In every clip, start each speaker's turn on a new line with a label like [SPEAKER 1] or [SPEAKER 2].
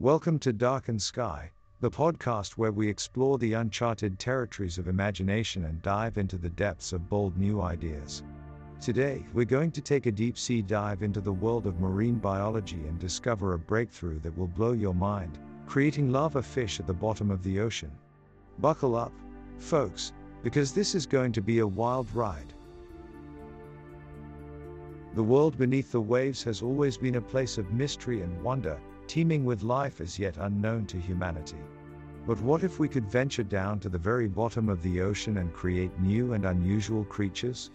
[SPEAKER 1] Welcome to Darkened Sky, the podcast where we explore the uncharted territories of imagination and dive into the depths of bold new ideas. Today, we're going to take a deep sea dive into the world of marine biology and discover a breakthrough that will blow your mind, creating lava fish at the bottom of the ocean. Buckle up, folks, because this is going to be a wild ride. The world beneath the waves has always been a place of mystery and wonder, teeming with life as yet unknown to humanity. But what if we could venture down to the very bottom of the ocean and create new and unusual creatures?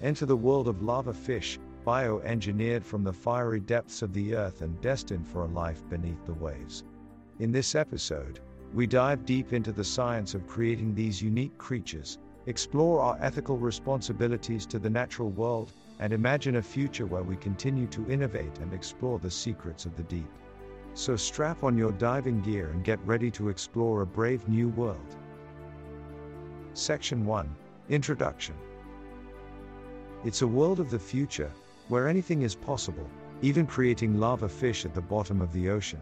[SPEAKER 1] Enter the world of lava fish, bioengineered from the fiery depths of the earth and destined for a life beneath the waves. In this episode, we dive deep into the science of creating these unique creatures, explore our ethical responsibilities to the natural world, and imagine a future where we continue to innovate and explore the secrets of the deep. So strap on your diving gear and get ready to explore a brave new world. Section 1 Introduction It's a world of the future, where anything is possible, even creating lava fish at the bottom of the ocean.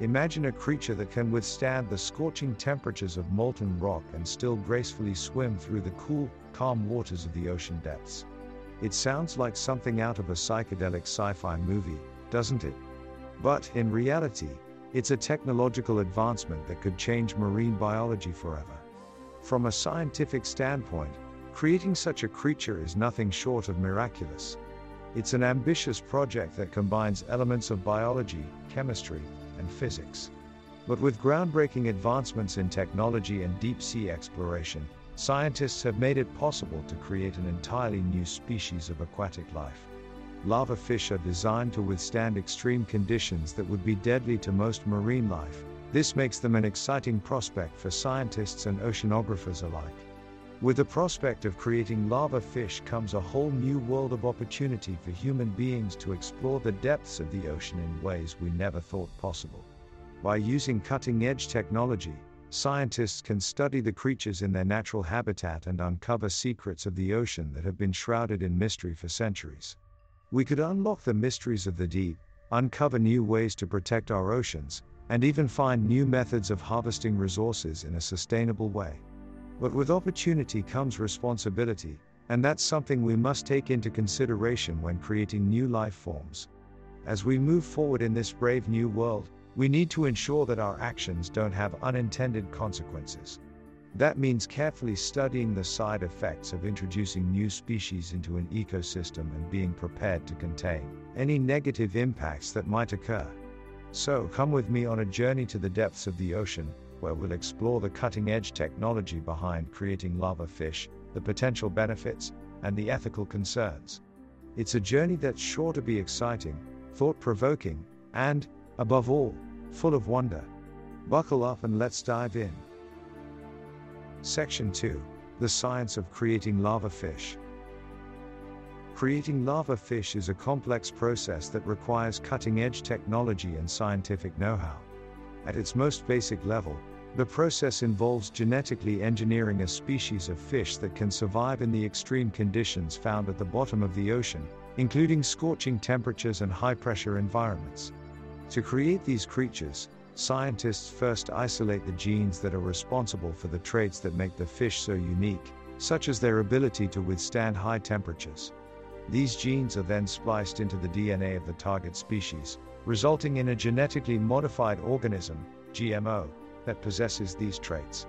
[SPEAKER 1] Imagine a creature that can withstand the scorching temperatures of molten rock and still gracefully swim through the cool, calm waters of the ocean depths. It sounds like something out of a psychedelic sci fi movie, doesn't it? But, in reality, it's a technological advancement that could change marine biology forever. From a scientific standpoint, creating such a creature is nothing short of miraculous. It's an ambitious project that combines elements of biology, chemistry, and physics. But with groundbreaking advancements in technology and deep sea exploration, scientists have made it possible to create an entirely new species of aquatic life. Lava fish are designed to withstand extreme conditions that would be deadly to most marine life. This makes them an exciting prospect for scientists and oceanographers alike. With the prospect of creating lava fish comes a whole new world of opportunity for human beings to explore the depths of the ocean in ways we never thought possible. By using cutting edge technology, scientists can study the creatures in their natural habitat and uncover secrets of the ocean that have been shrouded in mystery for centuries. We could unlock the mysteries of the deep, uncover new ways to protect our oceans, and even find new methods of harvesting resources in a sustainable way. But with opportunity comes responsibility, and that's something we must take into consideration when creating new life forms. As we move forward in this brave new world, we need to ensure that our actions don't have unintended consequences. That means carefully studying the side effects of introducing new species into an ecosystem and being prepared to contain any negative impacts that might occur. So, come with me on a journey to the depths of the ocean, where we'll explore the cutting edge technology behind creating lava fish, the potential benefits, and the ethical concerns. It's a journey that's sure to be exciting, thought provoking, and, above all, full of wonder. Buckle up and let's dive in. Section 2 The Science of Creating Lava Fish. Creating lava fish is a complex process that requires cutting edge technology and scientific know how. At its most basic level, the process involves genetically engineering a species of fish that can survive in the extreme conditions found at the bottom of the ocean, including scorching temperatures and high pressure environments. To create these creatures, scientists first isolate the genes that are responsible for the traits that make the fish so unique, such as their ability to withstand high temperatures. These genes are then spliced into the DNA of the target species, resulting in a genetically modified organism, GMO, that possesses these traits.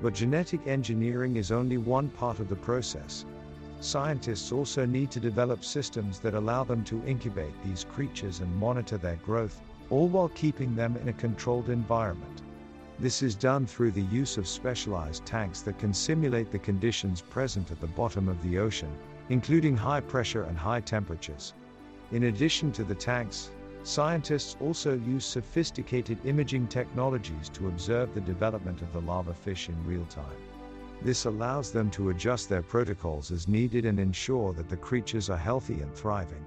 [SPEAKER 1] But genetic engineering is only one part of the process. Scientists also need to develop systems that allow them to incubate these creatures and monitor their growth, all while keeping them in a controlled environment. This is done through the use of specialized tanks that can simulate the conditions present at the bottom of the ocean, including high pressure and high temperatures. In addition to the tanks, scientists also use sophisticated imaging technologies to observe the development of the lava fish in real time. This allows them to adjust their protocols as needed and ensure that the creatures are healthy and thriving.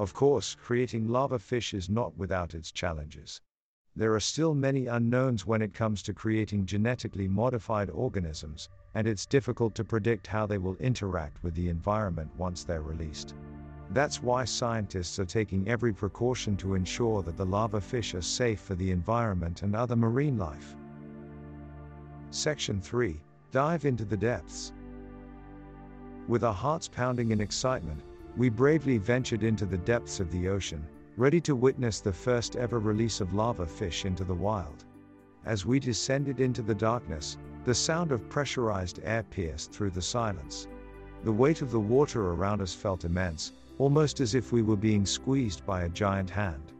[SPEAKER 1] Of course, creating lava fish is not without its challenges. There are still many unknowns when it comes to creating genetically modified organisms, and it's difficult to predict how they will interact with the environment once they're released. That's why scientists are taking every precaution to ensure that the lava fish are safe for the environment and other marine life. Section 3 Dive into the depths. With our hearts pounding in excitement, we bravely ventured into the depths of the ocean, ready to witness the first ever release of lava fish into the wild. As we descended into the darkness, the sound of pressurized air pierced through the silence. The weight of the water around us felt immense, almost as if we were being squeezed by a giant hand.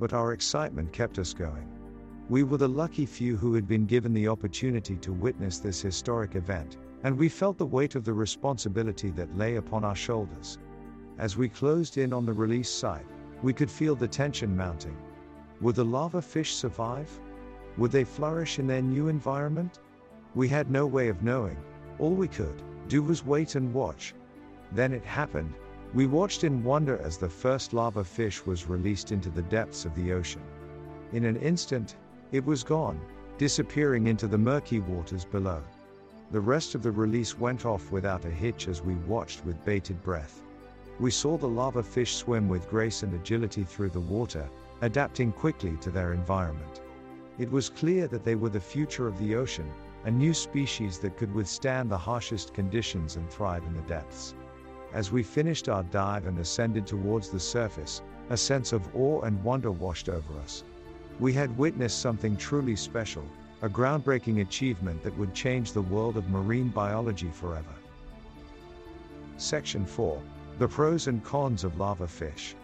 [SPEAKER 1] But our excitement kept us going. We were the lucky few who had been given the opportunity to witness this historic event, and we felt the weight of the responsibility that lay upon our shoulders. As we closed in on the release site, we could feel the tension mounting. Would the lava fish survive? Would they flourish in their new environment? We had no way of knowing. All we could do was wait and watch. Then it happened. We watched in wonder as the first lava fish was released into the depths of the ocean. In an instant, it was gone, disappearing into the murky waters below. The rest of the release went off without a hitch as we watched with bated breath. We saw the lava fish swim with grace and agility through the water, adapting quickly to their environment. It was clear that they were the future of the ocean, a new species that could withstand the harshest conditions and thrive in the depths. As we finished our dive and ascended towards the surface, a sense of awe and wonder washed over us. We had witnessed something truly special, a groundbreaking achievement that would change the world of marine biology forever. Section 4 The Pros and Cons of Lava Fish.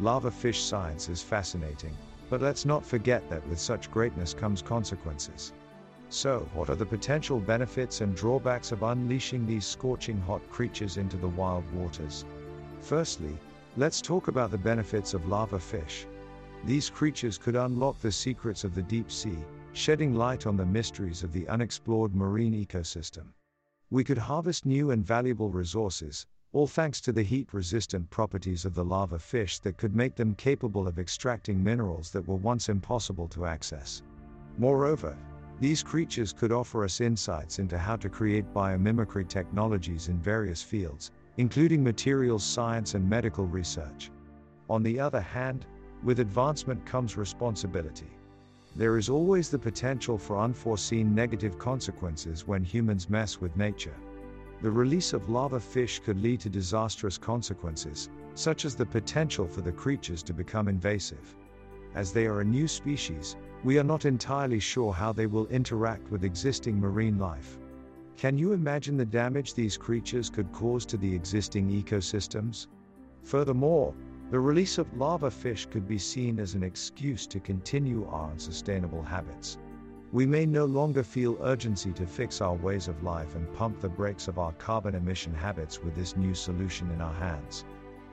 [SPEAKER 1] Lava fish science is fascinating, but let's not forget that with such greatness comes consequences. So, what are the potential benefits and drawbacks of unleashing these scorching hot creatures into the wild waters? Firstly, let's talk about the benefits of lava fish. These creatures could unlock the secrets of the deep sea, shedding light on the mysteries of the unexplored marine ecosystem. We could harvest new and valuable resources, all thanks to the heat resistant properties of the lava fish that could make them capable of extracting minerals that were once impossible to access. Moreover, these creatures could offer us insights into how to create biomimicry technologies in various fields, including materials science and medical research. On the other hand, with advancement comes responsibility. There is always the potential for unforeseen negative consequences when humans mess with nature. The release of lava fish could lead to disastrous consequences, such as the potential for the creatures to become invasive. As they are a new species, we are not entirely sure how they will interact with existing marine life. Can you imagine the damage these creatures could cause to the existing ecosystems? Furthermore, the release of lava fish could be seen as an excuse to continue our unsustainable habits. We may no longer feel urgency to fix our ways of life and pump the brakes of our carbon emission habits with this new solution in our hands.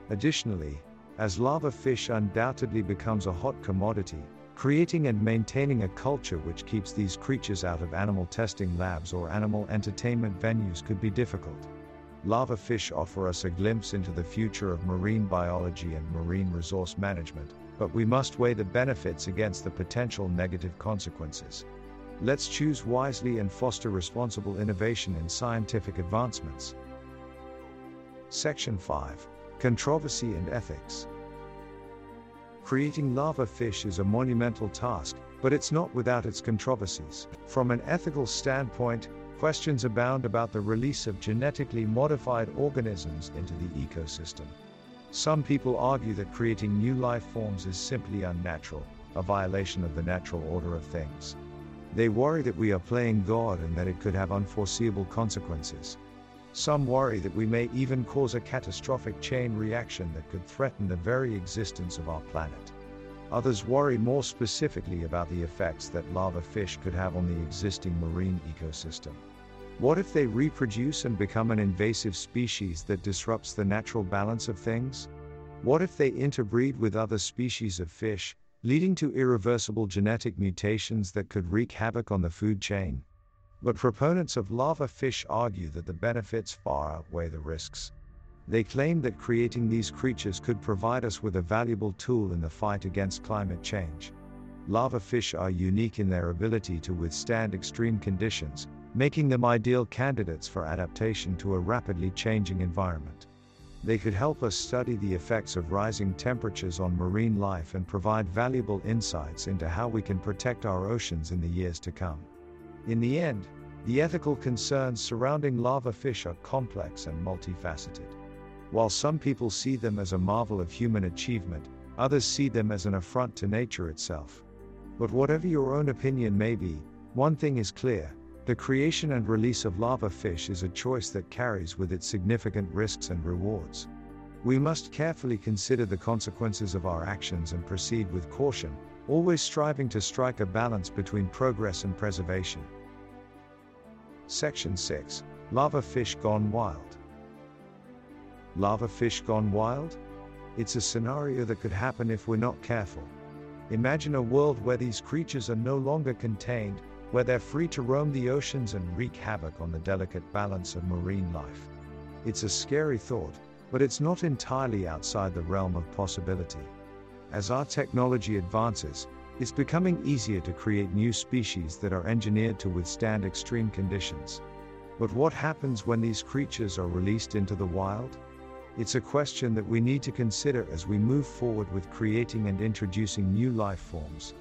[SPEAKER 1] Additionally, as lava fish undoubtedly becomes a hot commodity, creating and maintaining a culture which keeps these creatures out of animal testing labs or animal entertainment venues could be difficult. Lava fish offer us a glimpse into the future of marine biology and marine resource management, but we must weigh the benefits against the potential negative consequences. Let's choose wisely and foster responsible innovation in scientific advancements. Section 5 Controversy and Ethics Creating lava fish is a monumental task, but it's not without its controversies. From an ethical standpoint, questions abound about the release of genetically modified organisms into the ecosystem. Some people argue that creating new life forms is simply unnatural, a violation of the natural order of things. They worry that we are playing God and that it could have unforeseeable consequences. Some worry that we may even cause a catastrophic chain reaction that could threaten the very existence of our planet. Others worry more specifically about the effects that lava fish could have on the existing marine ecosystem. What if they reproduce and become an invasive species that disrupts the natural balance of things? What if they interbreed with other species of fish, leading to irreversible genetic mutations that could wreak havoc on the food chain? But proponents of lava fish argue that the benefits far outweigh the risks. They claim that creating these creatures could provide us with a valuable tool in the fight against climate change. Lava fish are unique in their ability to withstand extreme conditions, making them ideal candidates for adaptation to a rapidly changing environment. They could help us study the effects of rising temperatures on marine life and provide valuable insights into how we can protect our oceans in the years to come. In the end, the ethical concerns surrounding lava fish are complex and multifaceted. While some people see them as a marvel of human achievement, others see them as an affront to nature itself. But whatever your own opinion may be, one thing is clear the creation and release of lava fish is a choice that carries with it significant risks and rewards. We must carefully consider the consequences of our actions and proceed with caution, always striving to strike a balance between progress and preservation. Section 6 Lava Fish Gone Wild. Lava fish gone wild? It's a scenario that could happen if we're not careful. Imagine a world where these creatures are no longer contained, where they're free to roam the oceans and wreak havoc on the delicate balance of marine life. It's a scary thought, but it's not entirely outside the realm of possibility. As our technology advances, it's becoming easier to create new species that are engineered to withstand extreme conditions. But what happens when these creatures are released into the wild? It's a question that we need to consider as we move forward with creating and introducing new life forms.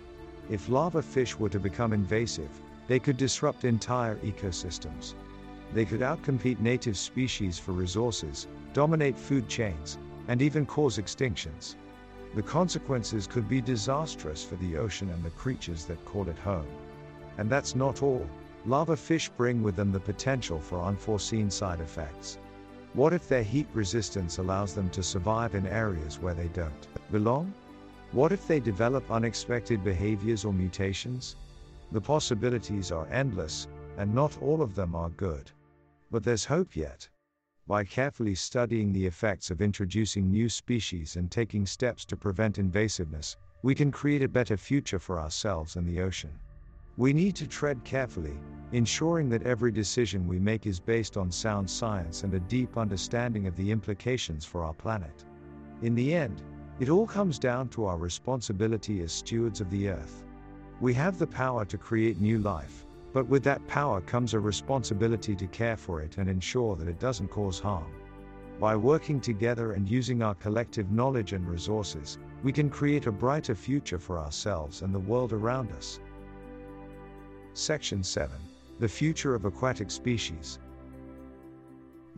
[SPEAKER 1] If lava fish were to become invasive, they could disrupt entire ecosystems. They could outcompete native species for resources, dominate food chains, and even cause extinctions. The consequences could be disastrous for the ocean and the creatures that call it home. And that's not all. Lava fish bring with them the potential for unforeseen side effects. What if their heat resistance allows them to survive in areas where they don't belong? What if they develop unexpected behaviors or mutations? The possibilities are endless, and not all of them are good. But there's hope yet by carefully studying the effects of introducing new species and taking steps to prevent invasiveness, we can create a better future for ourselves and the ocean. We need to tread carefully, ensuring that every decision we make is based on sound science and a deep understanding of the implications for our planet. In the end, it all comes down to our responsibility as stewards of the earth. We have the power to create new life, but with that power comes a responsibility to care for it and ensure that it doesn't cause harm. By working together and using our collective knowledge and resources, we can create a brighter future for ourselves and the world around us. Section 7 The Future of Aquatic Species.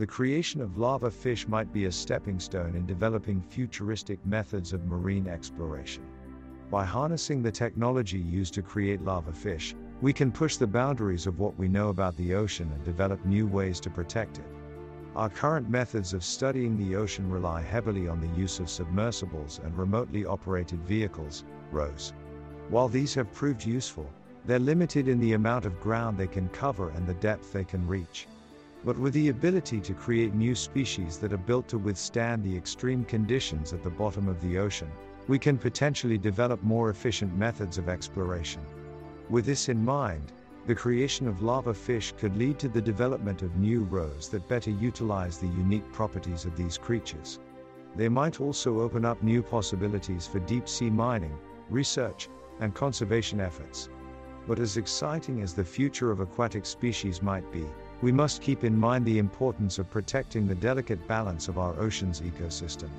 [SPEAKER 1] The creation of lava fish might be a stepping stone in developing futuristic methods of marine exploration. By harnessing the technology used to create lava fish, we can push the boundaries of what we know about the ocean and develop new ways to protect it. Our current methods of studying the ocean rely heavily on the use of submersibles and remotely operated vehicles, ROVs. While these have proved useful, they're limited in the amount of ground they can cover and the depth they can reach. But with the ability to create new species that are built to withstand the extreme conditions at the bottom of the ocean, we can potentially develop more efficient methods of exploration. With this in mind, the creation of lava fish could lead to the development of new ROVs that better utilize the unique properties of these creatures. They might also open up new possibilities for deep sea mining, research, and conservation efforts. But as exciting as the future of aquatic species might be, we must keep in mind the importance of protecting the delicate balance of our ocean's ecosystem.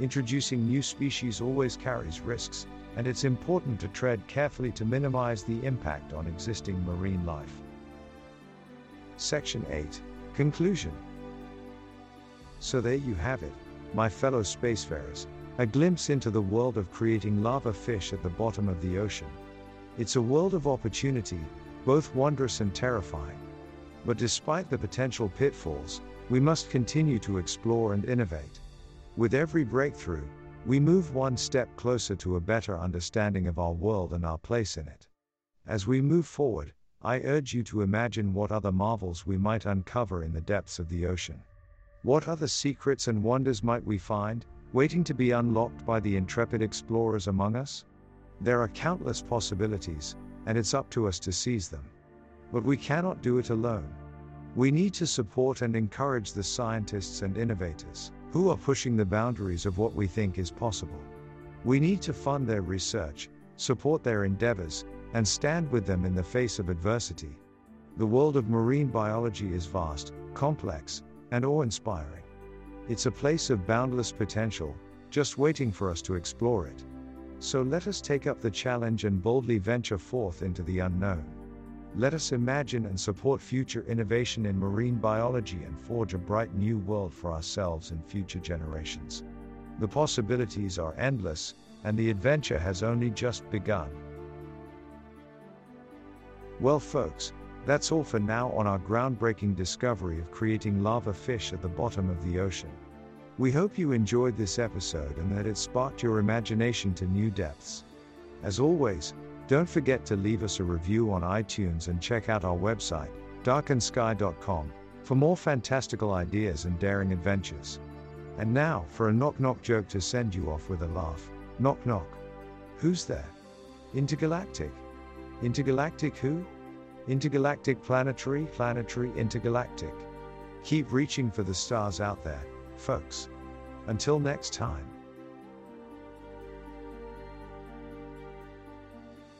[SPEAKER 1] Introducing new species always carries risks, and it's important to tread carefully to minimize the impact on existing marine life. Section 8 Conclusion So there you have it, my fellow spacefarers, a glimpse into the world of creating lava fish at the bottom of the ocean. It's a world of opportunity, both wondrous and terrifying. But despite the potential pitfalls, we must continue to explore and innovate. With every breakthrough, we move one step closer to a better understanding of our world and our place in it. As we move forward, I urge you to imagine what other marvels we might uncover in the depths of the ocean. What other secrets and wonders might we find, waiting to be unlocked by the intrepid explorers among us? There are countless possibilities, and it's up to us to seize them. But we cannot do it alone. We need to support and encourage the scientists and innovators who are pushing the boundaries of what we think is possible. We need to fund their research, support their endeavors, and stand with them in the face of adversity. The world of marine biology is vast, complex, and awe inspiring. It's a place of boundless potential, just waiting for us to explore it. So let us take up the challenge and boldly venture forth into the unknown. Let us imagine and support future innovation in marine biology and forge a bright new world for ourselves and future generations. The possibilities are endless, and the adventure has only just begun. Well, folks, that's all for now on our groundbreaking discovery of creating lava fish at the bottom of the ocean. We hope you enjoyed this episode and that it sparked your imagination to new depths. As always, don't forget to leave us a review on iTunes and check out our website, darkensky.com, for more fantastical ideas and daring adventures. And now, for a knock knock joke to send you off with a laugh. Knock knock. Who's there? Intergalactic. Intergalactic who? Intergalactic planetary, planetary, intergalactic. Keep reaching for the stars out there, folks. Until next time.